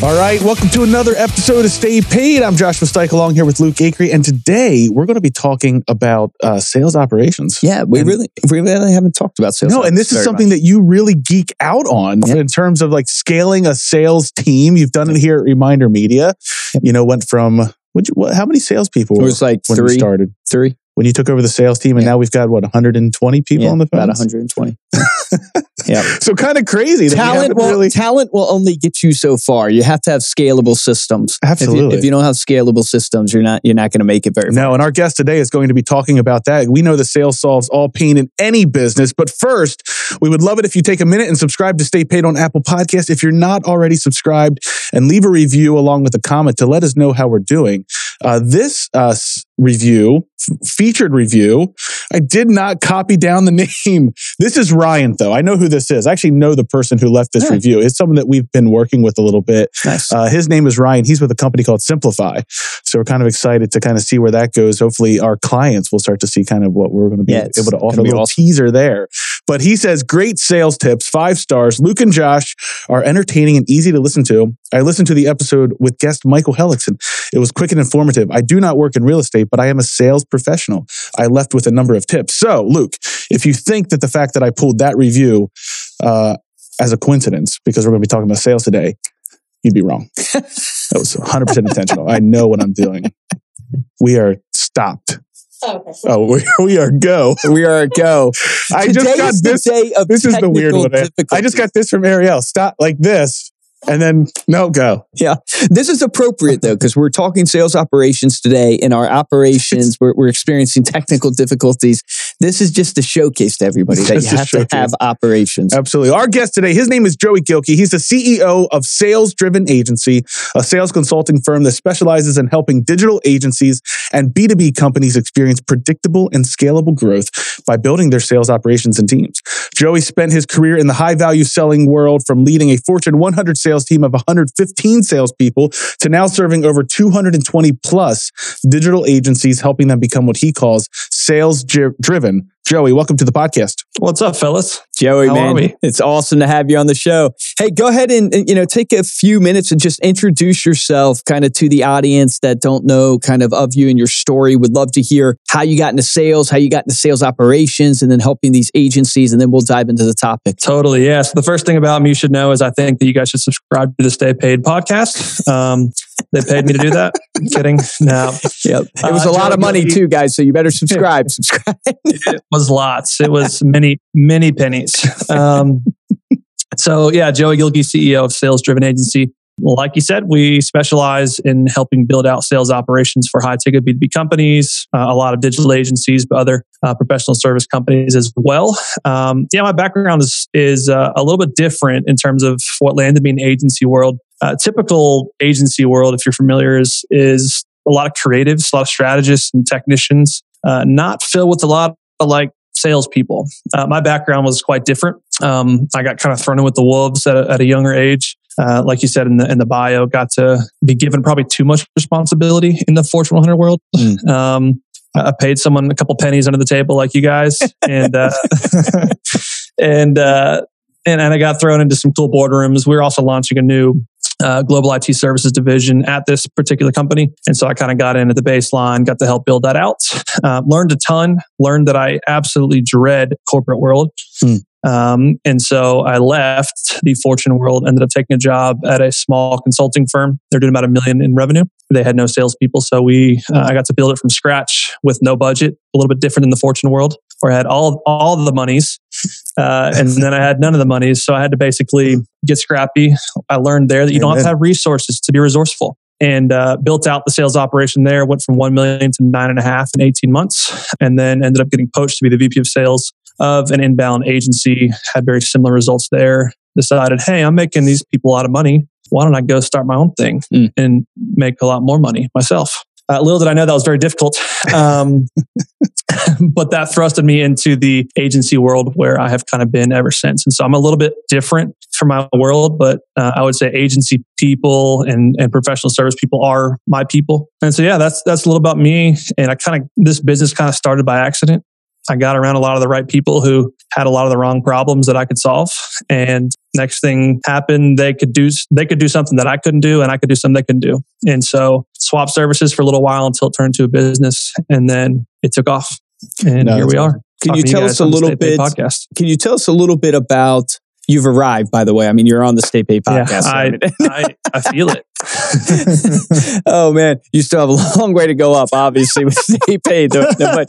All right, welcome to another episode of Stay Paid. I'm Joshua Steich along here with Luke Acree, and today we're going to be talking about uh, sales operations. Yeah, we And- really, we really haven't talked about sales. No, and this is something much. that you really geek out on Yeah. in terms of like scaling a sales team. You've done it here at Reminder Media. You know, went from what? You, what how many salespeople it was like when you three, started? three, When you took over the sales team, and Yeah. now we've got what 120 people on the phone. about 120. yeah, So kind of crazy. talent will really- talent will only get you so far. You have to have scalable systems. If you- Absolutely. If you, don't have scalable systems, you're not you're not going to make it very. far. No, and our guest today is going to be talking about that. We know the sales solves all pain in any business, but first, we would love it if you take a minute and subscribe to Stay Paid on Apple Podcast if you're not already subscribed, and leave a review along with a comment to let us know how we're doing. Uh, this uh, review, f- featured review, I did not copy down the name. This is Ryan, though. I know who this is. I actually know the person who left this Yeah. review. It's someone that we've been working with a little bit. Nice. Uh, his name is Ryan. He's with a company called Simplify. So we're kind of excited to kind of see where that goes. Hopefully, our clients will start to see kind of what we're going to be Yeah, able to offer. A little awesome. teaser there. But he says, great sales tips, five stars. Luke and Josh are entertaining and easy to listen to. I listened to the episode with guest Michael Hellickson. It was quick and informative. I do not work in real estate, but I am a sales professional. I left with a number of tips. So, Luke, if you think that the fact that I pulled that review uh, as a coincidence, because we're going to be talking about sales today, you'd be wrong. That was 100% intentional. I know what I'm doing. We are stopped. Oh, we, we are go. we are a go. I Today just got this. day of This is the weird one. I just got this from Ariel. Stop like this, and then no go. Yeah, this is appropriate though because we're talking sales operations today. In our operations, we're, we're experiencing technical difficulties. This is just a showcase to everybody that you have to have operations. Absolutely. Our guest today, his name is Joey Gilkey. He's the CEO of Sales Driven Agency, a sales consulting firm that specializes in helping digital agencies and B2B companies experience predictable and scalable growth by building their sales operations and teams. Joey spent his career in the high value selling world from leading a Fortune 100 sales team of 115 salespeople to now serving over 220 plus digital agencies, helping them become what he calls sales dri- driven. Joey, welcome to the podcast. What's up, fellas? Joey, How man, it's awesome to have you on the show. Hey, go ahead and and, you know take a few minutes and just introduce yourself, kind of to the audience that don't know kind of of you and your story. Would love to hear how you got into sales, how you got into sales operations, and then helping these agencies, and then we'll dive into the topic. Totally. Yeah. So the first thing about me you should know is I think that you guys should subscribe to the Stay Paid podcast. Um, they paid me to do that. kidding. No, Yep, it was Uh, a lot of money too, guys. So you better subscribe. subscribe. it was lots. It was many, many pennies. Um, so yeah, Joey Gilkey, CEO of Sales Driven Agency. Like you said, we specialize in helping build out sales operations for high ticket B2B companies, uh, a lot of digital agencies, but other uh, professional service companies as well. Um, yeah, my background is, is uh, a little bit different in terms of what landed me in the agency world. Uh, typical agency world, if you're familiar, is, is a lot of creatives, a lot of strategists and technicians, uh, not filled with a lot of like salespeople. Uh, my background was quite different. Um, I got kind of thrown in with the wolves at a, at a younger age. Uh, like you said in the in the bio, got to be given probably too much responsibility in the Fortune 100 world. Mm. Um, I paid someone a couple pennies under the table, like you guys, and uh, and uh, and and I got thrown into some cool boardrooms. We were also launching a new uh, global IT services division at this particular company, and so I kind of got in at the baseline, got to help build that out. Uh, learned a ton. Learned that I absolutely dread corporate world. Hmm. Um, and so I left the Fortune world, ended up taking a job at a small consulting firm. They're doing about a million in revenue. They had no salespeople. So we, uh, I got to build it from scratch with no budget, a little bit different in the Fortune world where I had all, all the monies. Uh, and then I had none of the monies. So I had to basically get scrappy. I learned there that you don't have to have resources to be resourceful and uh, built out the sales operation there. Went from one million to nine and a half in eighteen months, and then ended up getting poached to be the VP of sales of an inbound agency. Had very similar results there. Decided, hey, I'm making these people a lot of money. why don't I go start my own thing Mm. and make a lot more money myself? Uh, little did I know that was very difficult. Um, but that thrusted me into the agency world where I have kind of been ever since. And so I'm a little bit different from my world, but uh, I would say agency people and, and professional service people are my people. And so, yeah, that's, that's a little about me. And I kind of, this business kind of started by accident. I got around a lot of the right people who had a lot of the wrong problems that I could solve. And next thing happened, they could do they could do something that I couldn't do, and I could do something they couldn't do. And so swap services for a little while until it turned to a business, and then it took off. And No, here we are. Can you tell guys us a little bit? podcast? Can you tell us a little bit about? You've arrived, by the way. I mean, you're on the Paid Yeah, podcast. I. I, I feel it. oh man, you still have a long way to go up, obviously, with Stay Paid. but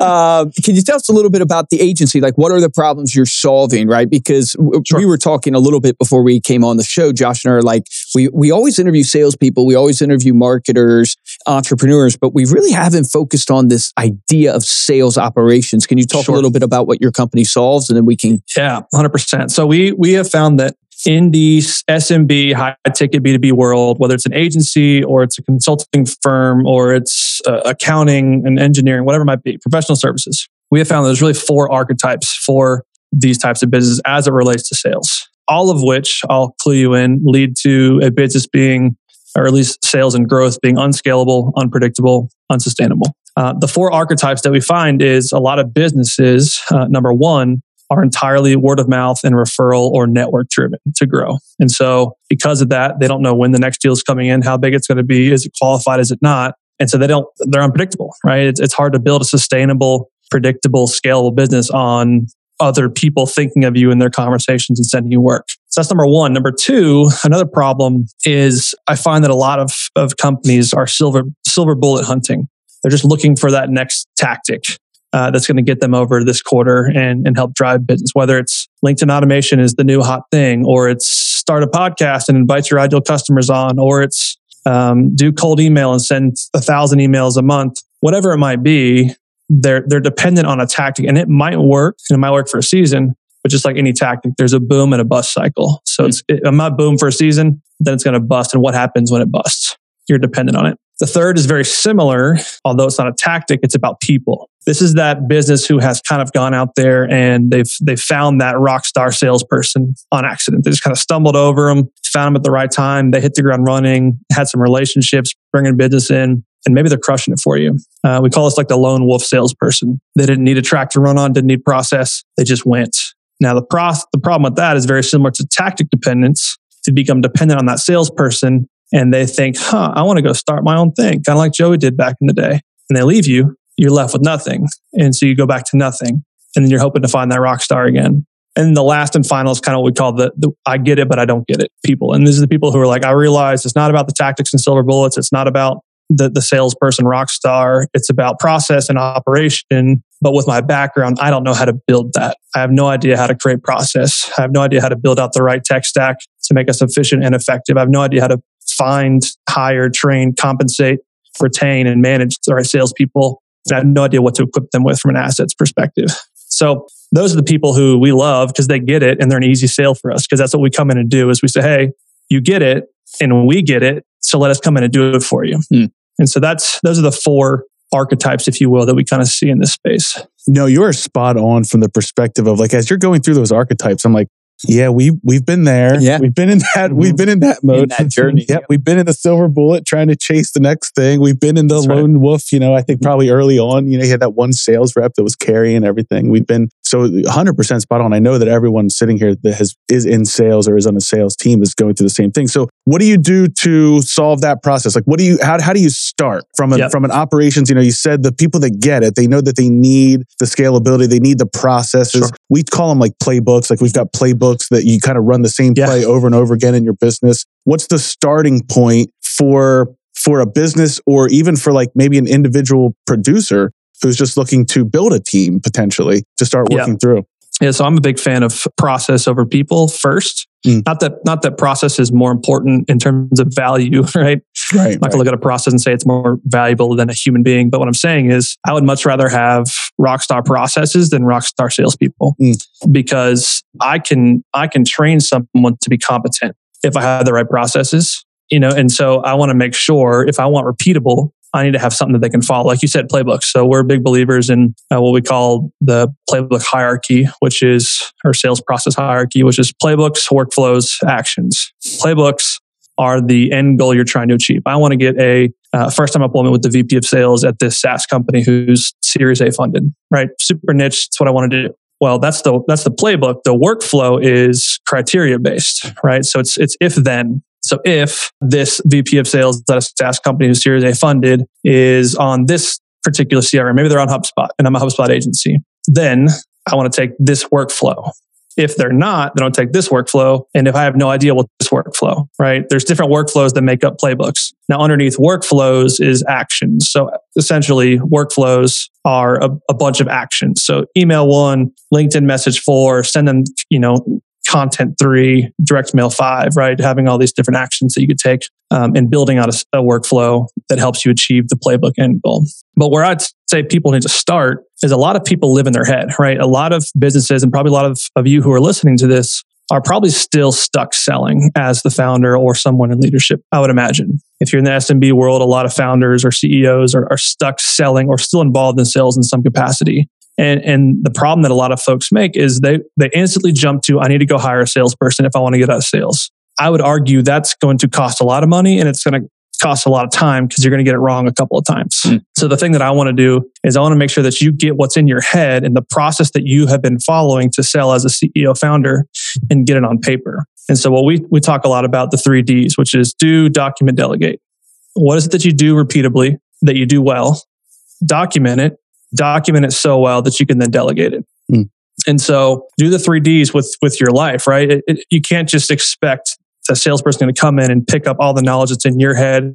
um, can you tell us a little bit about the agency? Like, what are the problems you're solving? Right? Because Sure. we were talking a little bit before we came on the show. Josh and I are like, we we always interview salespeople, we always interview marketers, entrepreneurs, but we really haven't focused on this idea of sales operations. Can you talk Sure. a little bit about what your company solves, and then we can Yeah, hundred percent. So we we have found that in the SMB high ticket B two B world, whether it's an agency or it's a consulting firm or it's uh, accounting and engineering, whatever it might be, professional services, we have found there's really four archetypes for these types of businesses as it relates to sales. All of which I'll clue you in lead to a business being, or at least sales and growth being unscalable, unpredictable, unsustainable. Uh, the four archetypes that we find is a lot of businesses. Uh, number one are entirely word of mouth and referral or network driven to grow. And so because of that, they don't know when the next deal is coming in, how big it's going to be, is it qualified, is it not? And so they don't, they're unpredictable, right? It's, it's hard to build a sustainable, predictable, scalable business on other people thinking of you in their conversations and sending you work. So that's number one. Number two, another problem is I find that a lot of, of companies are silver, silver bullet hunting. They're just looking for that next tactic uh, that's going to get them over this quarter and, and help drive business. Whether it's LinkedIn automation is the new hot thing, or it's start a podcast and invite your ideal customers on, or it's um, do cold email and send a thousand emails a month, whatever it might be. They're they're dependent on a tactic, and it might work, and it might work for a season. But just like any tactic, there's a boom and a bust cycle. So it's it, it might boom for a season, then it's going to bust. And what happens when it busts? You're dependent on it. The third is very similar, although it's not a tactic, it's about people. This is that business who has kind of gone out there and they've they've found that rock star salesperson on accident. They just kind of stumbled over them, found them at the right time. They hit the ground running, had some relationships, bringing business in, and maybe they're crushing it for you. Uh, we call this like the lone wolf salesperson. They didn't need a track to run on, didn't need process. They just went. Now the pro- the problem with that is very similar to tactic dependence. To become dependent on that salesperson, and they think, huh, I want to go start my own thing, kind of like Joey did back in the day. And they leave you, you're left with nothing. And so you go back to nothing. And then you're hoping to find that rock star again. And the last and final is kind of what we call the, the I get it, but I don't get it people. And these are the people who are like, I realize it's not about the tactics and silver bullets. It's not about the, the salesperson rock star. It's about process and operation. But with my background, I don't know how to build that. I have no idea how to create process. I have no idea how to build out the right tech stack to make us efficient and effective. I have no idea how to find, hire, train, compensate, retain, and manage right salespeople. And I have no idea what to equip them with from an assets perspective. So those are the people who we love because they get it and they're an easy sale for us because that's what we come in and do is we say, hey, you get it and we get it. So let us come in and do it for you. Hmm. And so that's those are the four archetypes, if you will, that we kind of see in this space. No, you are spot on from the perspective of like as you're going through those archetypes, I'm like, yeah, we we've been there. Yeah. We've been in that, we've mm-hmm. been in that mode. that journey. Yep. We've been in the silver bullet trying to chase the next thing. We've been in the That's right. lone wolf, you know, I think mm-hmm. probably early on, you know, you had that one sales rep that was carrying everything. We've been so 100% spot on. I know that everyone sitting here that has is in sales or is on a sales team is going through the same thing. So what do you do to solve that process? Like what do you how, how do you start from a, Yep. from an operations, you know, you said the people that get it, they know that they need the scalability, they need the processes. Sure. We call them like playbooks. Like we've got playbooks that you kind of run the same Yeah. play over and over again in your business. What's the starting point for for a business or even for like maybe an individual producer who's just looking to build a team potentially to start Yeah. working through? Yeah, so I'm a big fan of process over people first. Mm. Not that not that process is more important in terms of value, right? Right. I'm not gonna look at a process and say it's more valuable than a human being. But what I'm saying is I would much rather have rock star processes than rock star salespeople Mm. because I can I can train someone to be competent. if I have the right processes, you know, and so I want to make sure if I want repeatable, I need to have something that they can follow. Like you said, playbooks. So we're big believers in uh, what we call the playbook hierarchy, which is our sales process hierarchy, which is playbooks, workflows, actions. Playbooks are the end goal you're trying to achieve. I want to get a uh, first time appointment with the VP of sales at this SaaS company who's Series A funded, right? Super niche. That's what I want to do. Well, that's the that's the playbook. The workflow is criteria based, right? So it's it's if then. So if this VP of sales at a SaaS company who's Series A funded is on this particular CRM, maybe they're on HubSpot and I'm a HubSpot agency, then I want to take this workflow if they're not, then I'll take this workflow. And if I have no idea what this workflow, right? There's different workflows that make up playbooks. Now, underneath workflows is actions. So essentially, workflows are a, a bunch of actions. So email one, LinkedIn message four, send them, you know, content three, direct mail five, right? Having all these different actions that you could take um, and building out a, a, workflow that helps you achieve the playbook end goal. But where I'd say people need to start is a lot of people live in their head, right? A lot of businesses and probably a lot of, of you who are listening to this are probably still stuck selling as the founder or someone in leadership, I would imagine. If you're in the SMB world, a lot of founders or CEOs are, are stuck selling or still involved in sales in some capacity. And, and the problem that a lot of folks make is they, they instantly jump to, I need to go hire a salesperson if I want to get out of sales. I would argue that's going to cost a lot of money and it's going to cost a lot of time because you're going to get it wrong a couple of times. Mm. So the thing that I want to do is I want to make sure that you get what's in your head and the process that you have been following to sell as a CEO founder and get it on paper. And so what we we talk a lot about the 3 Ds, which is do, document, delegate. What is it that you do repeatably that you do well? Document it document it so well that you can then delegate it. Mm. And so do the three Ds with, with your life, right? It, it, you can't just expect a salesperson to come in and pick up all the knowledge that's in your head,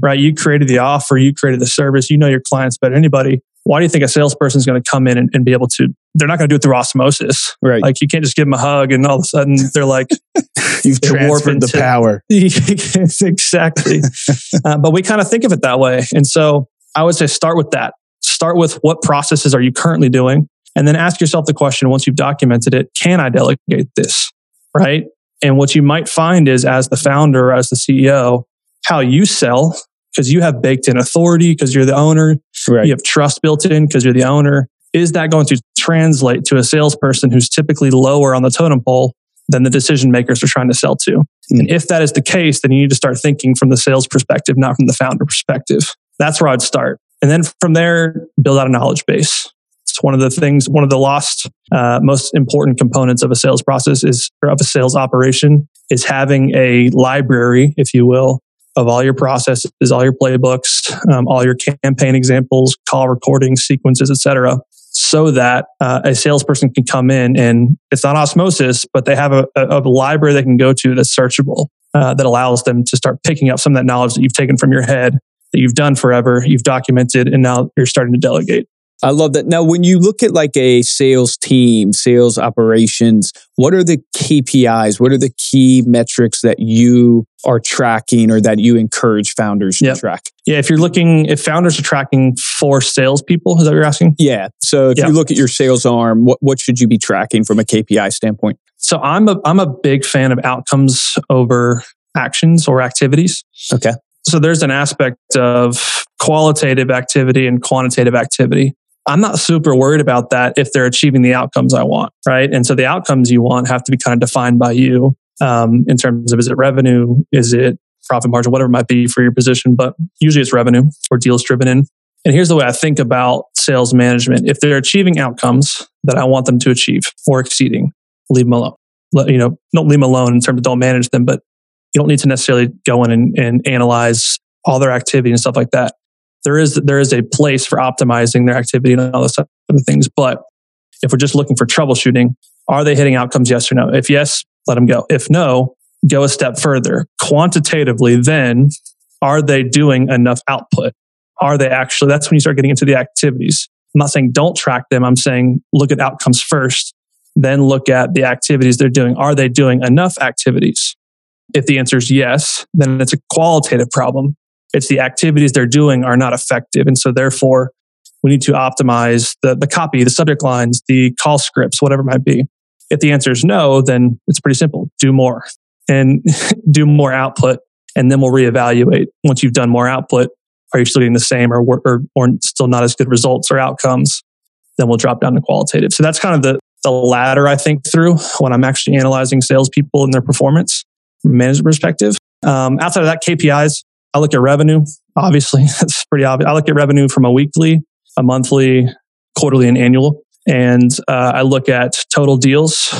right? You created the offer, you created the service, you know your clients better than anybody. Why do you think a salesperson is going to come in and, and, be able to? They're not going to do it through osmosis, right? Like you can't just give them a hug and all of a sudden they're like, "You've transferred the power." exactly. uh, but we kind of think of it that way, and so I would say start with that start with what processes are you currently doing? And then ask yourself the question once you've documented it, can I delegate this? Right. And what you might find is as the founder, as the CEO, how you sell, because you have baked in authority, because you're the owner, right. you have trust built in because you're the owner. Is that going to translate to a salesperson who's typically lower on the totem pole than the decision makers are trying to sell to? Mm. And if that is the case, then you need to start thinking from the sales perspective, not from the founder perspective. That's where I'd start. And then from there, build out a knowledge base. It's one of the things, one of the lost, uh, most important components of a sales process is, or of a sales operation is having a library, if you will, of all your processes, all your playbooks, um, all your campaign examples, call recordings, sequences, etc., so that uh, a salesperson can come in and it's not osmosis, but they have a, a, a library they can go to that's searchable uh, that allows them to start picking up some of that knowledge that you've taken from your head that you've done forever, you've documented, and now you're starting to delegate. I love that. Now, when you look at like a sales team, sales operations, what are the KPIs? What are the key metrics that you are tracking or that you encourage founders yep. to track? Yeah, if you're looking, if founders are tracking for salespeople, is that what you're asking? Yeah. So if you look at your sales arm, what, what should you be tracking from a KPI standpoint? So I'm a I'm a big fan of outcomes over actions or activities. Okay. So there's an aspect of qualitative activity and quantitative activity. I'm not super worried about that if they're achieving the outcomes I want, right? And so the outcomes you want have to be kind of defined by you um, in terms of is it revenue, is it profit margin, whatever it might be for your position, but usually it's revenue or deals driven in. And here's the way I think about sales management. If they're achieving outcomes that I want them to achieve or exceeding, leave them alone. Let, you know, don't leave them alone in terms of don't manage them, but you don't need to necessarily go in and, and analyze all their activity and stuff like that. There is there is a place for optimizing their activity and all those other things. But if we're just looking for troubleshooting, are they hitting outcomes? Yes or no? If yes, let them go. If no, go a step further. Quantitatively, then are they doing enough output? Are they actually? That's when you start getting into the activities. I'm not saying don't track them. I'm saying look at outcomes first, then look at the activities they're doing. Are they doing enough activities? If the answer is yes, then it's a qualitative problem. It's the activities they're doing are not effective. And so therefore, we need to optimize the, the copy, the subject lines, the call scripts, whatever it might be. If the answer is no, then it's pretty simple. Do more. and do more output. And then we'll reevaluate once you've done more output. Are you still getting the same or, or, or still not as good results or outcomes? Then we'll drop down to qualitative. So that's kind of the, the ladder I think through when I'm actually analyzing salespeople and their performance management perspective. Um, outside of that, KPIs, I look at revenue. Obviously, that's pretty obvious. I look at revenue from a weekly, a monthly, quarterly, and annual. And uh, I look at total deals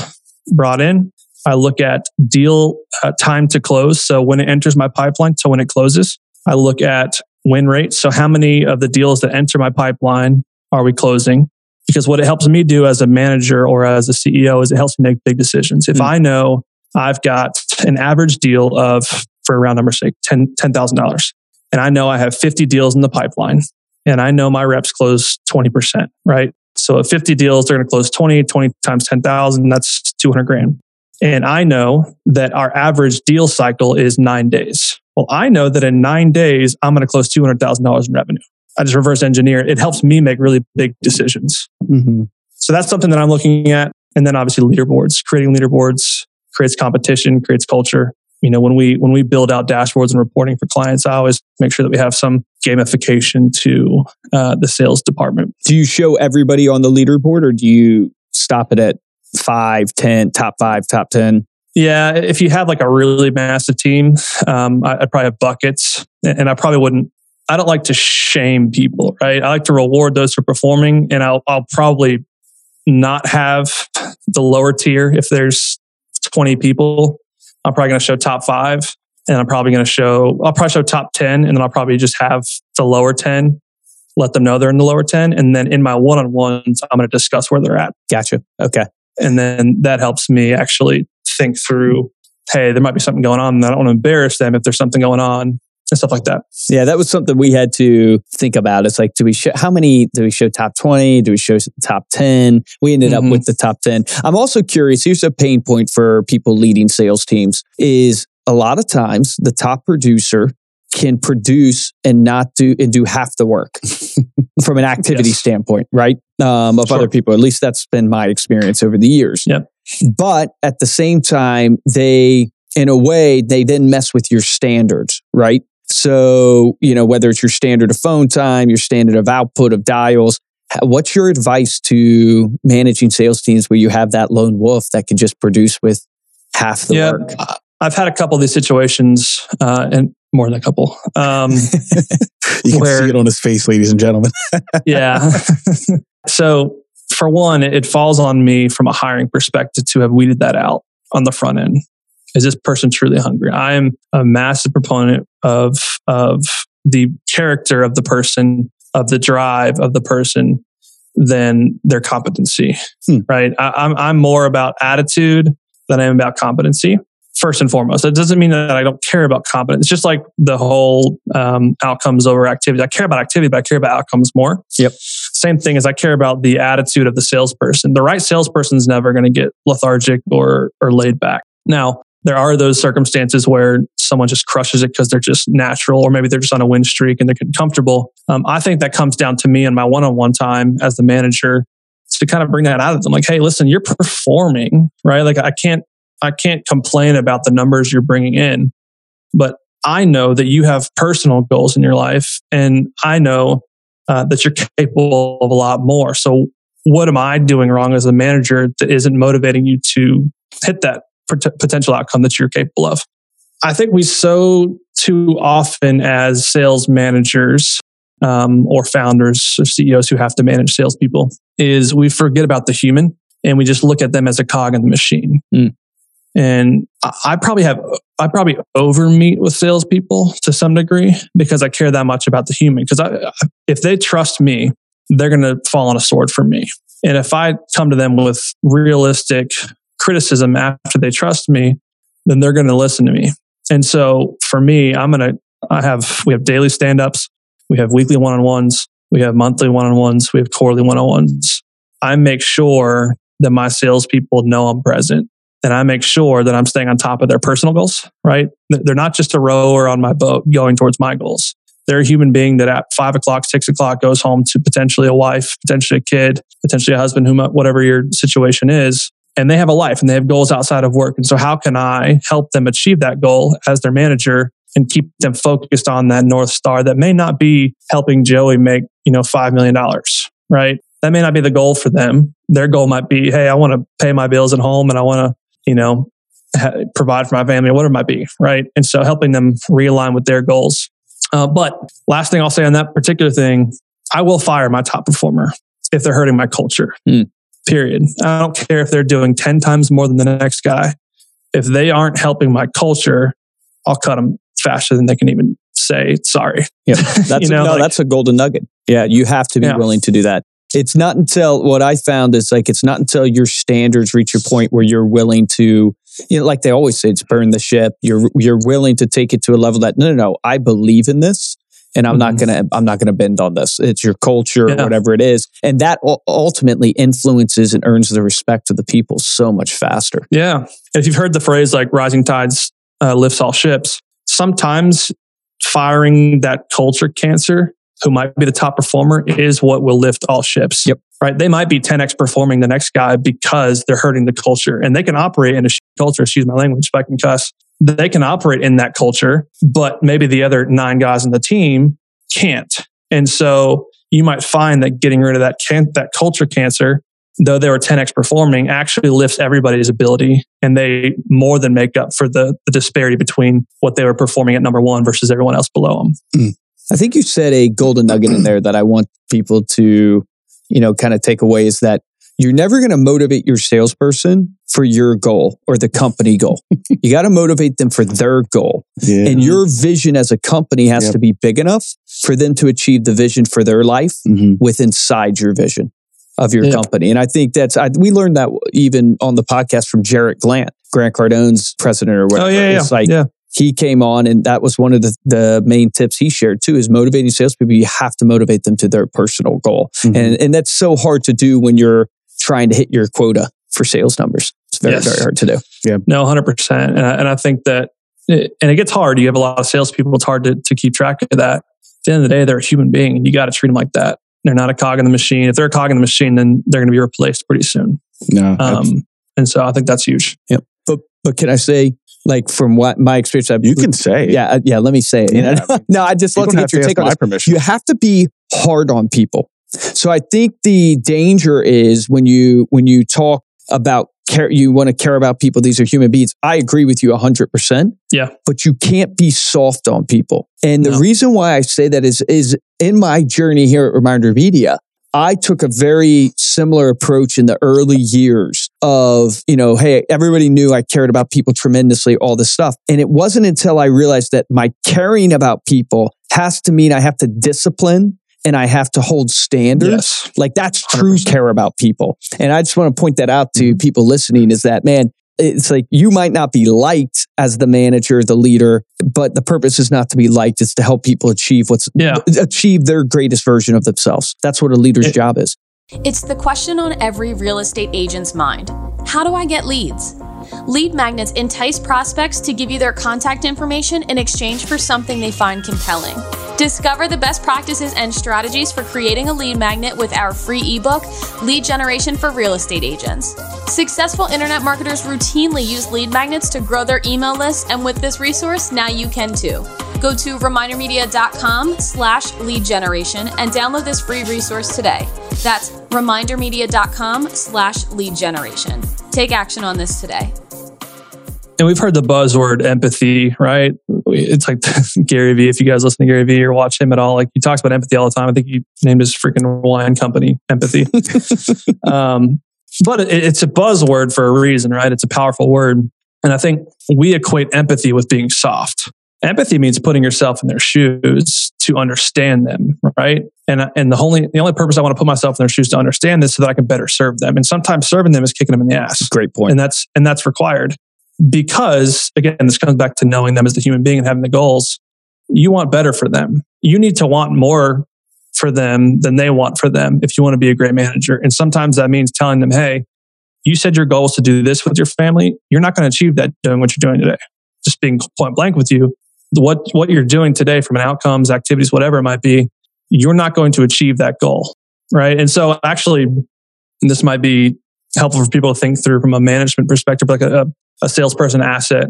brought in. I look at deal uh, time to close. So when it enters my pipeline to when it closes, I look at win rate. So how many of the deals that enter my pipeline are we closing? Because what it helps me do as a manager or as a CEO is it helps me make big decisions. If mm. I know I've got an average deal of, for a round number sake, $10,000, $10, and I know I have 50 deals in the pipeline and I know my reps close 20%, right? So at 50 deals, they're going to close 20, 20 times 10,000, that's 200 grand. And I know that our average deal cycle is nine days. Well, I know that in nine days, I'm going to close $200,000 in revenue. I just reverse engineer. It helps me make really big decisions. Mm-hmm. So that's something that I'm looking at. And then obviously leaderboards, creating leaderboards creates competition, creates culture. You know, when we, when we build out dashboards and reporting for clients, I always make sure that we have some gamification to uh, the sales department. Do you show everybody on the leaderboard or do you stop it at five, ten, top five, top 10? Yeah, if you have like a really massive team, um, I, would probably have buckets, and I probably wouldn't. I don't like to shame people, right? I like to reward those who are performing, and I'll, I'll probably not have the lower tier if there's 20 people. I'm probably going to show top five, and I'm probably going to show. I'll probably show top 10, and then I'll probably just have the lower 10 let them know they're in the lower 10. And then in my one on ones, I'm going to discuss where they're at. Gotcha. Okay. And then that helps me actually think through, hey, there might be something going on. And I don't want to embarrass them if there's something going on and stuff like that. Yeah, that was something we had to think about. It's like, do we show how many? Do we show top twenty? Do we show top ten? We ended mm-hmm. up with the top ten. I'm also curious. Here's a pain point for people leading sales teams: is a lot of times the top producer can produce and not do and do half the work from an activity yes. standpoint, right? Um, of sure. other people. At least that's been my experience over the years. Yep. But at the same time, they, in a way, they then mess with your standards, right? So, you know, whether it's your standard of phone time, your standard of output of dials, what's your advice to managing sales teams where you have that lone wolf that can just produce with half the yeah, work? I've had a couple of these situations, uh, and more than a couple. Um, you can where, see it on his face, ladies and gentlemen. yeah. so, for one, it falls on me from a hiring perspective to have weeded that out on the front end. Is this person truly hungry? I am a massive proponent of of the character of the person, of the drive of the person, than their competency. Hmm. Right? I, I'm I'm more about attitude than I am about competency first and foremost. It doesn't mean that I don't care about competence. It's just like the whole um, outcomes over activity. I care about activity, but I care about outcomes more. Yep. Same thing as I care about the attitude of the salesperson. The right salesperson is never going to get lethargic or or laid back. Now, there are those circumstances where someone just crushes it because they're just natural, or maybe they're just on a win streak and they're comfortable. Um, I think that comes down to me and my one-on-one time as the manager to kind of bring that out of them. Like, hey, listen, you're performing, right? Like, I can't I can't complain about the numbers you're bringing in, but I know that you have personal goals in your life, and I know uh, that you're capable of a lot more. So, what am I doing wrong as a manager that isn't motivating you to hit that pot- potential outcome that you're capable of? I think we so too often as sales managers um, or founders or CEOs who have to manage salespeople is we forget about the human and we just look at them as a cog in the machine. Mm. And I probably have, I probably over meet with salespeople to some degree because I care that much about the human. Because if they trust me, they're going to fall on a sword for me. And if I come to them with realistic criticism after they trust me, then they're going to listen to me. And so for me, I'm going to, I have, we have daily stand ups, we have weekly one on ones, we have monthly one on ones, we have quarterly one on ones. I make sure that my salespeople know I'm present and I make sure that I'm staying on top of their personal goals, right? They're not just a rower on my boat going towards my goals. They're a human being that at five o'clock, six o'clock goes home to potentially a wife, potentially a kid, potentially a husband, whom, whatever your situation is. And they have a life and they have goals outside of work. And so, how can I help them achieve that goal as their manager and keep them focused on that North Star that may not be helping Joey make, you know, $5 million, right? That may not be the goal for them. Their goal might be, hey, I want to pay my bills at home and I want to, you know, ha- provide for my family, whatever it might be, right? And so helping them realign with their goals. Uh, but last thing I'll say on that particular thing, I will fire my top performer if they're hurting my culture. Hmm. Period. I don't care if they're doing 10 times more than the next guy. If they aren't helping my culture, I'll cut them faster than they can even say sorry. Yeah, that's You know, a, no, like- that's a golden nugget. Yeah, you have to be Yeah. willing to do that. It's not until what I found is like it's not until your standards reach a point where you're willing to, you know, like they always say, it's burn the ship. You're you're willing to take it to a level that no, no, no, I believe in this, and I'm not Mhm. gonna I'm not gonna bend on this. It's your culture, Yeah. whatever it is, and that ultimately influences and earns the respect of the people so much faster. Yeah. If you've heard the phrase like rising tides uh, lifts all ships, sometimes firing that culture cancer who might be the top performer is what will lift all ships. Yep. Right. They might be 10x performing the next guy because they're hurting the culture and they can operate in a culture. Excuse my language if I can cuss. They can operate in that culture, but maybe the other nine guys on the team can't. And so you might find that getting rid of that can- that culture cancer though they were 10x performing, actually lifts everybody's ability and they more than make up for the, the disparity between what they were performing at number one versus everyone else below them. Hmm. I think you said a golden nugget in there that I want people to, you know, kind of take away is that you're never going to motivate your salesperson for your goal or the company goal. you got to motivate them for their goal. Yeah. And your vision as a company has Yep. to be big enough for them to achieve the vision for their life Mhm. with inside your vision of your Yeah. company. And I think that's, I, we learned that even on the podcast from Jarrod Glandt, Grant Cardone's president or whatever. Oh, yeah, yeah. It's like, yeah. he came on and that was one of the, the main tips he shared too is motivating salespeople. You have to motivate them to their personal goal. Mhm. And, and that's so hard to do when you're trying to hit your quota for sales numbers. It's very, Yes. very hard to do. Yeah. No, 100%. And I, and I think that, it, and it gets hard. You have a lot of salespeople. It's hard to, to keep track of that. At the end of the day, they're a human being and you got to treat them like that. They're not a cog in the machine. If they're a cog in the machine, then they're going to be replaced pretty soon. no, Um, and so I think that's huge. Yep. But, but can I say, like, from what my experience, I've, you can say. yeah, uh, yeah, let me say it. Yeah, I mean, no, I just You love don't to have get your to take on my this. permission. You have to be hard on people. So I think the danger is when you when you talk about care, you want to care about people. These are human beings. I agree with you hundred percent. Yeah. but you can't be soft on people. And the No. reason why I say that is is in my journey here at Reminder Media. I took a very similar approach in the early years of, you know, hey, everybody knew I cared about people tremendously, all this stuff. And it wasn't until I realized that my caring about people has to mean I have to discipline and I have to hold standards. Yes. Like that's true 100%. care about people. And I just want to point that out to Mhm. people listening is that, man, it's like you might not be liked as the manager, the leader, but the purpose is not to be liked. It's to help people achieve what's Yeah. achieve their greatest version of themselves. That's what a leader's It- job is. It's the question on every real estate agent's mind How do I get leads? Lead magnets entice prospects to give you their contact information in exchange for something they find compelling. Discover the best practices and strategies for creating a lead magnet with our free ebook, Lead Generation for Real Estate Agents. Successful internet marketers routinely use lead magnets to grow their email lists, and with this resource, now you can too. Go to remindermedia.com slash lead generation and download this free resource today. That's remindermedia.com slash lead generation. Take action on this today. And we've heard the buzzword empathy, right? It's like Gary Vee. If you guys listen to Gary Vee or watch him at all, like he talks about empathy all the time. I think he named his freaking wine company Empathy. um, but it, it's a buzzword for a reason, right? It's a powerful word. And I think we equate empathy with being soft. Empathy means putting yourself in their shoes to understand them, right? And and the only the only purpose I want to put myself in their shoes to understand this so that I can better serve them. And sometimes serving them is kicking them in the ass Great point. and that's and that's required because again this comes back to knowing them as the human being and having the goals you want better for them. You need to want more for them than they want for them if you want to be a great manager. And sometimes that means telling them hey you said your goal is to do this with your family. You're not going to achieve that doing what you're doing today. Just being point blank with you what what you're doing today from an outcomes activities whatever it might be you're not going to achieve that goal right? And so actually and this might be helpful for people to think through from a management perspective, like a, a salesperson asset.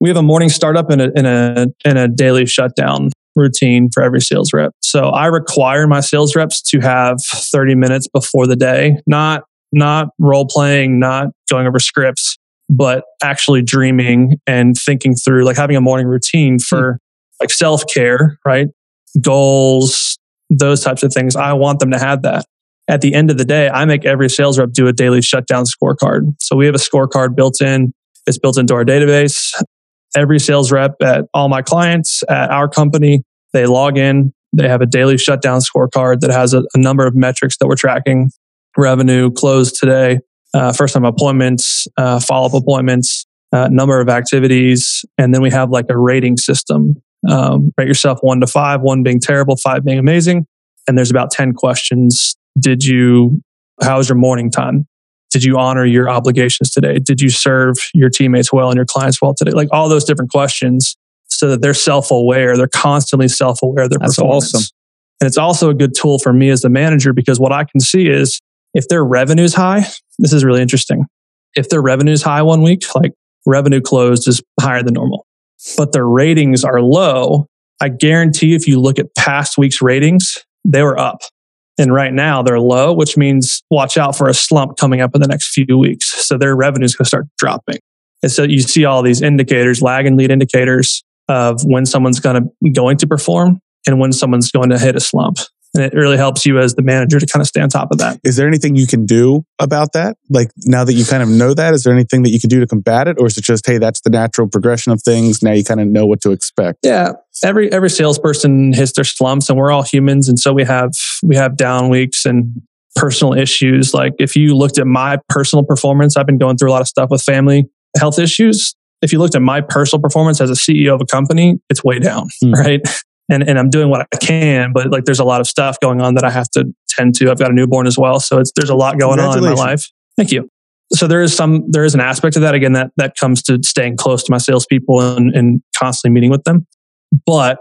We have a morning startup and a, and a, and a daily shutdown routine for every sales rep. So I require my sales reps to have 30 minutes before the day, not, not role playing, not going over scripts, but actually dreaming and thinking through, like having a morning routine hmm. for like self care, right? Goals, those types of things. I want them to have that. At the end of the day, I make every sales rep do a daily shutdown scorecard. So we have a scorecard built in. It's built into our database. Every sales rep at all my clients at our company, they log in. They have a daily shutdown scorecard that has a, a number of metrics that we're tracking revenue, closed today, uh, first time appointments, uh, follow up appointments, uh, number of activities. And then we have like a rating system. Um, rate yourself one to five, one being terrible, five being amazing. And there's about 10 questions. Did you, how was your morning time? Did you honor your obligations today? Did you serve your teammates well and your clients well today? Like all those different questions so that they're self aware. They're constantly self aware That's awesome. And it's also a good tool for me as the manager because what I can see is if their revenue's high, this is really interesting. If their revenue's high one week, like revenue closed is higher than normal, but their ratings are low, I guarantee if you look at past week's ratings, they were up. And right now they're low, which means watch out for a slump coming up in the next few weeks. So their revenue is going to start dropping. And so you see all these indicators, lag and lead indicators of when someone's going to going to perform and when someone's going to hit a slump. And it really helps you as the manager to kind of stay on top of that. Is there anything you can do about that? Like now that you kind of know that, is there anything that you can do to combat it? Or is it just, hey, that's the natural progression of things. Now you kind of know what to expect. Yeah. Every every salesperson hits their slumps and we're all humans. And so we have we have down weeks and personal issues. Like if you looked at my personal performance, I've been going through a lot of stuff with family health issues. If you looked at my personal performance as a CEO of a company, it's way down, Hmm. right? And and I'm doing what I can, but like there's a lot of stuff going on that I have to tend to. I've got a newborn as well, so it's there's a lot going on in my life. Thank you. So there is some there is an aspect of that again that that comes to staying close to my salespeople and, and constantly meeting with them. But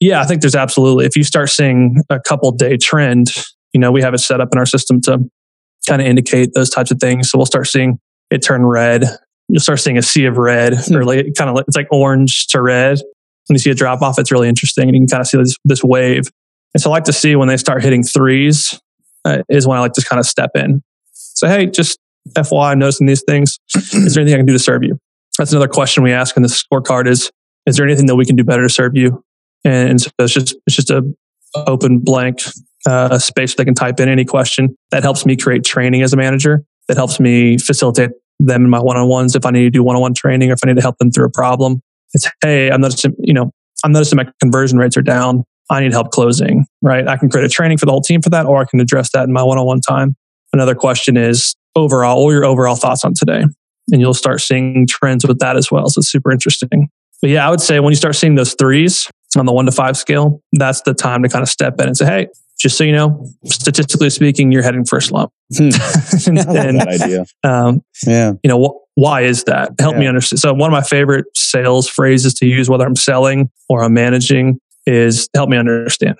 yeah, I think there's absolutely if you start seeing a couple day trend, you know, we have it set up in our system to kind of indicate those types of things. So we'll start seeing it turn red. You'll start seeing a sea of red, or hmm. like kind of like, it's like orange to red. When you see a drop off, it's really interesting, and you can kind of see this this wave. And so I like to see when they start hitting threes uh, is when I like to kind of step in. So hey, just FYI, I'm noticing these things. Is there anything I can do to serve you? That's another question we ask in the scorecard: is Is there anything that we can do better to serve you? And so it's just it's just a open blank uh, space they can type in any question. That helps me create training as a manager. That helps me facilitate them in my one-on-ones if I need to do one-on-one training or if I need to help them through a problem. It's hey, I'm noticing you know I'm noticing my conversion rates are down. I need help closing. Right? I can create a training for the whole team for that, or I can address that in my one-on-one time. Another question is overall, all your overall thoughts on today, and you'll start seeing trends with that as well. So it's super interesting. But yeah, I would say when you start seeing those threes on the one to five scale, that's the time to kind of step in and say, hey, just so you know, statistically speaking, you're heading for a slump. Hmm. and, I love and, that idea. um, Yeah. you know, wh- why is that? Help me understand. So one of my favorite sales phrases to use, whether I'm selling or I'm managing, is help me understand.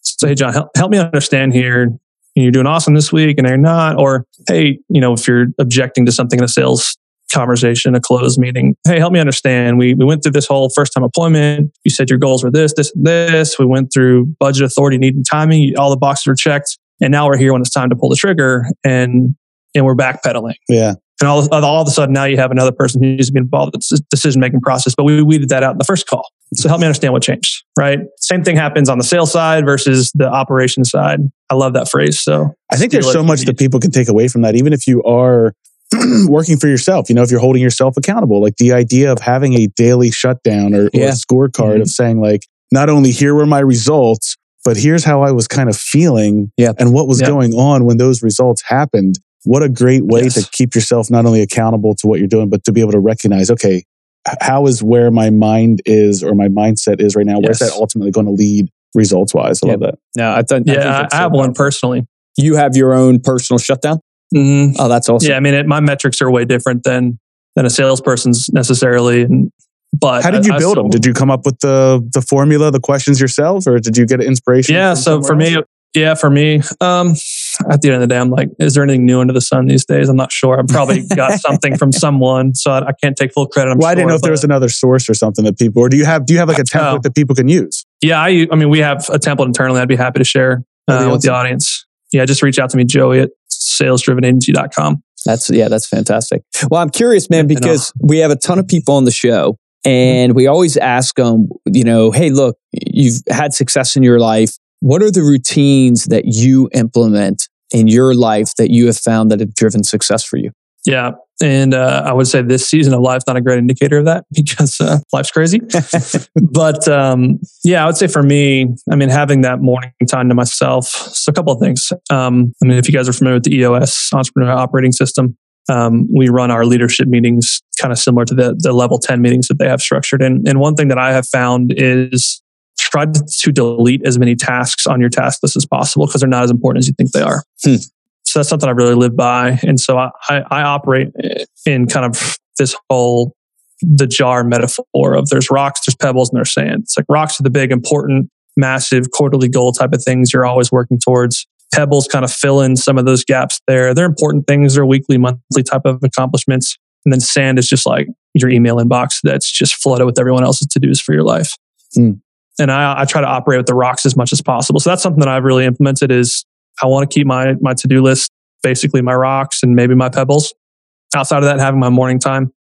So, hey, John, help, help me understand here. You're doing awesome this week and you're not. Or, hey, you know, if you're objecting to something in a sales conversation, a closed meeting, hey, help me understand. We, we went through this whole first time appointment. You said your goals were this, this, and this. We went through budget authority, need and timing. All the boxes were checked. And now we're here when it's time to pull the trigger and, and we're backpedaling. Yeah. And all, all of a sudden, now you have another person who needs to be involved in the decision making process. But we weeded that out in the first call. So help me understand what changed, right? Same thing happens on the sales side versus the operation side. I love that phrase. So I think there's so much that people can take away from that, even if you are working for yourself. You know, if you're holding yourself accountable, like the idea of having a daily shutdown or, or a scorecard Mhm. of saying, like, not only here were my results, but here's how I was kind of feeling Yeah. and what was Yeah. going on when those results happened. What a great way Yes. to keep yourself not only accountable to what you're doing, but to be able to recognize, okay, how is where my mind is or my mindset is right now? Where's Yes. that ultimately going to lead results wise? I love that. No, I, thought I think yeah, I, that's I so have one personally. You have your own personal shutdown. Mhm. Oh, that's awesome. Yeah, I mean, it, my metrics are way different than than a salesperson's necessarily. But How did you I build still- them? Did you come up with the the formula, the questions yourself, or did you get inspiration? Yeah. from So for somewhere me, yeah, for me, um, at the end of the day, I'm like, is there anything new under the sun these days? I'm not sure. I've probably got something from someone, so I, I, can't take full credit. I'm well, sure, I didn't know if there was another source or something that people, or do you have, do you have like a template oh. that people can use? Yeah, I, I mean, we have a template internally. I'd be happy to share uh, with the audience. Yeah, just reach out to me, Joey at salesdrivenagency.com. That's yeah, that's fantastic. Well, I'm curious, man, because we have a ton of people on the show, and we always ask them, you know, hey, look, you've had success in your life. What are the routines that you implement in your life that you have found that have driven success for you? Yeah. And uh, I would say this season of life not a great indicator of that because uh, life's crazy. but um, yeah, I would say for me, I mean, having that morning time to myself. So a couple of things. Um, I mean, if you guys are familiar with the EOS Entrepreneur Operating System, um, we run our leadership meetings kind of similar to the, the level 10 meetings that they have structured. And, and one thing that I have found is try to delete as many tasks on your task list as possible because they're not as important as you think they are. Hmm. So that's something I really live by. And so I, I, I operate in kind of this whole the jar metaphor of there's rocks, there's pebbles, and there's sand. It's like rocks are the big, important, massive quarterly goal type of things you're always working towards. Pebbles kind of fill in some of those gaps there. They're important things, they're weekly, monthly type of accomplishments. And then sand is just like your email inbox that's just flooded with everyone else's to dos for your life. Mm and I, I try to operate with the rocks as much as possible. So that's something that I've really implemented is I want to keep my, my to-do list, basically my rocks and maybe my pebbles. Outside of that, having my morning time,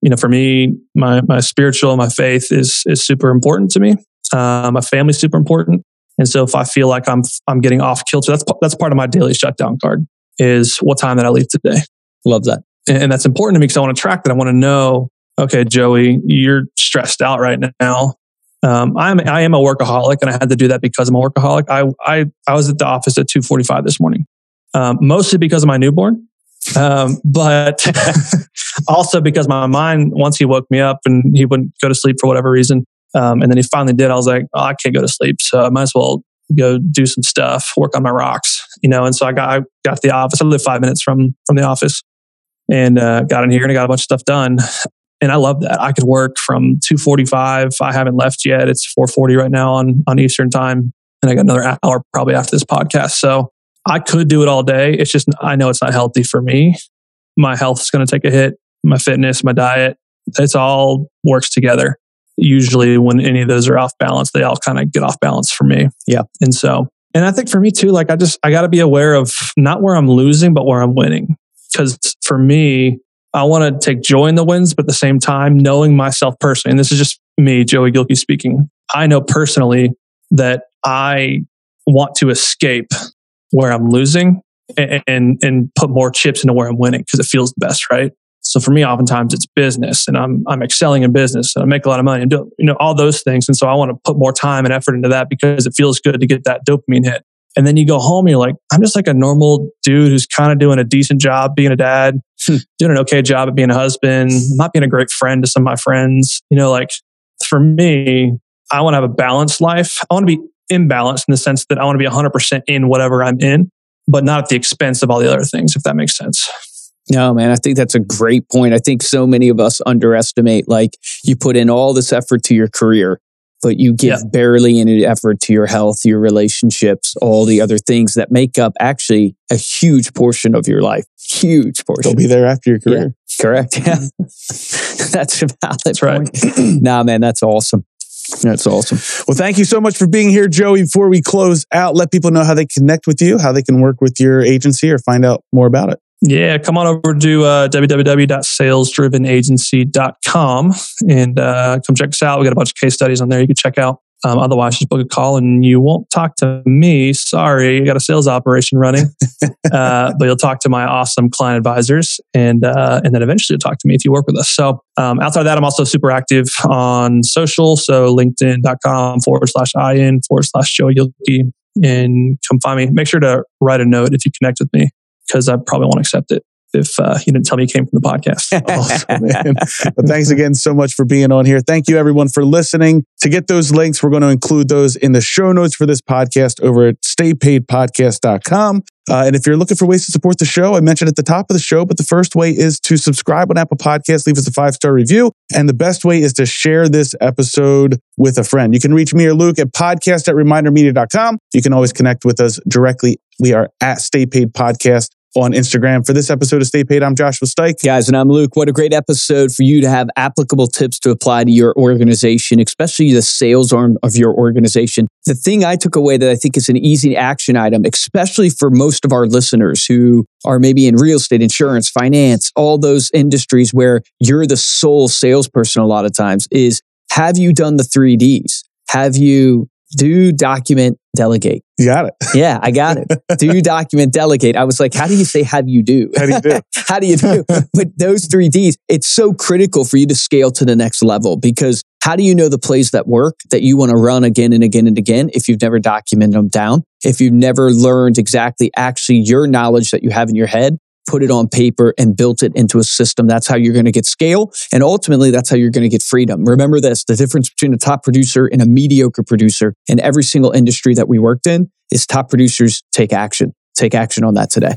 you know, for me, my, my spiritual, my faith is, is super important to me. Um, my family's super important. And so if I feel like I'm, I'm getting off kilter, that's, that's part of my daily shutdown card is what time that I leave today. Love that. And, and that's important to me because I want to track that. I want to know, okay, Joey, you're stressed out right now. Um, I'm I am a workaholic, and I had to do that because I'm a workaholic. I I I was at the office at 2:45 this morning, um, mostly because of my newborn, um, but also because my mind once he woke me up and he wouldn't go to sleep for whatever reason, um, and then he finally did. I was like, oh, I can't go to sleep, so I might as well go do some stuff, work on my rocks, you know. And so I got I got to the office. I live five minutes from from the office, and uh, got in here and I got a bunch of stuff done and I love that. I could work from 2:45. I haven't left yet. It's 4:40 right now on on Eastern time, and I got another hour probably after this podcast. So I could do it all day. It's just I know it's not healthy for me. My health is going to take a hit. My fitness, my diet, it's all works together. Usually, when any of those are off balance, they all kind of get off balance for me. Yeah, and so and I think for me too, like I just I got to be aware of not where I'm losing, but where I'm winning. Because for me, I want to take joy in the wins, but at the same time, knowing myself personally, and this is just me, Joey Gilkey speaking, I know personally that I want to escape where I'm losing and, and, and put more chips into where I'm winning because it feels the best, right? So for me, oftentimes it's business and I'm, I'm excelling in business and I make a lot of money and do, you know, all those things. And so I want to put more time and effort into that because it feels good to get that dopamine hit. And then you go home and you're like, I'm just like a normal dude who's kind of doing a decent job being a dad. doing an okay job at being a husband, not being a great friend to some of my friends. You know, like for me, I want to have a balanced life. I want to be imbalanced in the sense that I want to be 100% in whatever I'm in, but not at the expense of all the other things, if that makes sense. No, man, I think that's a great point. I think so many of us underestimate like you put in all this effort to your career but you give yeah. barely any effort to your health, your relationships, all the other things that make up actually a huge portion of your life. Huge portion. They'll be there after your career. Yeah. Correct. Yeah. that's a valid that's right. nah, man, that's awesome. That's awesome. Well, thank you so much for being here, Joey. Before we close out, let people know how they connect with you, how they can work with your agency or find out more about it. Yeah, come on over to uh, www.salesdrivenagency.com and uh, come check us out. We got a bunch of case studies on there you can check out. Um, otherwise, just book a call and you won't talk to me. Sorry, I got a sales operation running, uh, but you'll talk to my awesome client advisors, and uh, and then eventually you'll talk to me if you work with us. So um, outside of that, I'm also super active on social. So LinkedIn.com forward slash in forward slash Joe Gilkey, and come find me. Make sure to write a note if you connect with me because I probably won't accept it. If uh, you didn't tell me you came from the podcast. awesome, man. But thanks again so much for being on here. Thank you, everyone, for listening. To get those links, we're going to include those in the show notes for this podcast over at staypaidpodcast.com. Uh, and if you're looking for ways to support the show, I mentioned at the top of the show, but the first way is to subscribe on Apple Podcasts, leave us a five star review. And the best way is to share this episode with a friend. You can reach me or Luke at podcast at remindermedia.com. You can always connect with us directly. We are at Stay Paid Podcast on Instagram. For this episode of Stay Paid, I'm Joshua Steich. Guys, and I'm Luke. What a great episode for you to have applicable tips to apply to your organization, especially the sales arm of your organization. The thing I took away that I think is an easy action item, especially for most of our listeners who are maybe in real estate, insurance, finance, all those industries where you're the sole salesperson a lot of times, is have you done the three Ds? Have you do, document, delegate? You got it. Yeah, I got it. do, you document, delegate. I was like, how do you say have you do? How do you do? how do you do? But those three Ds, it's so critical for you to scale to the next level because how do you know the plays that work that you want to run again and again and again if you've never documented them down? If you've never learned exactly actually your knowledge that you have in your head put it on paper and built it into a system. That's how you're going to get scale. And ultimately, that's how you're going to get freedom. Remember this the difference between a top producer and a mediocre producer in every single industry that we worked in is top producers take action. Take action on that today.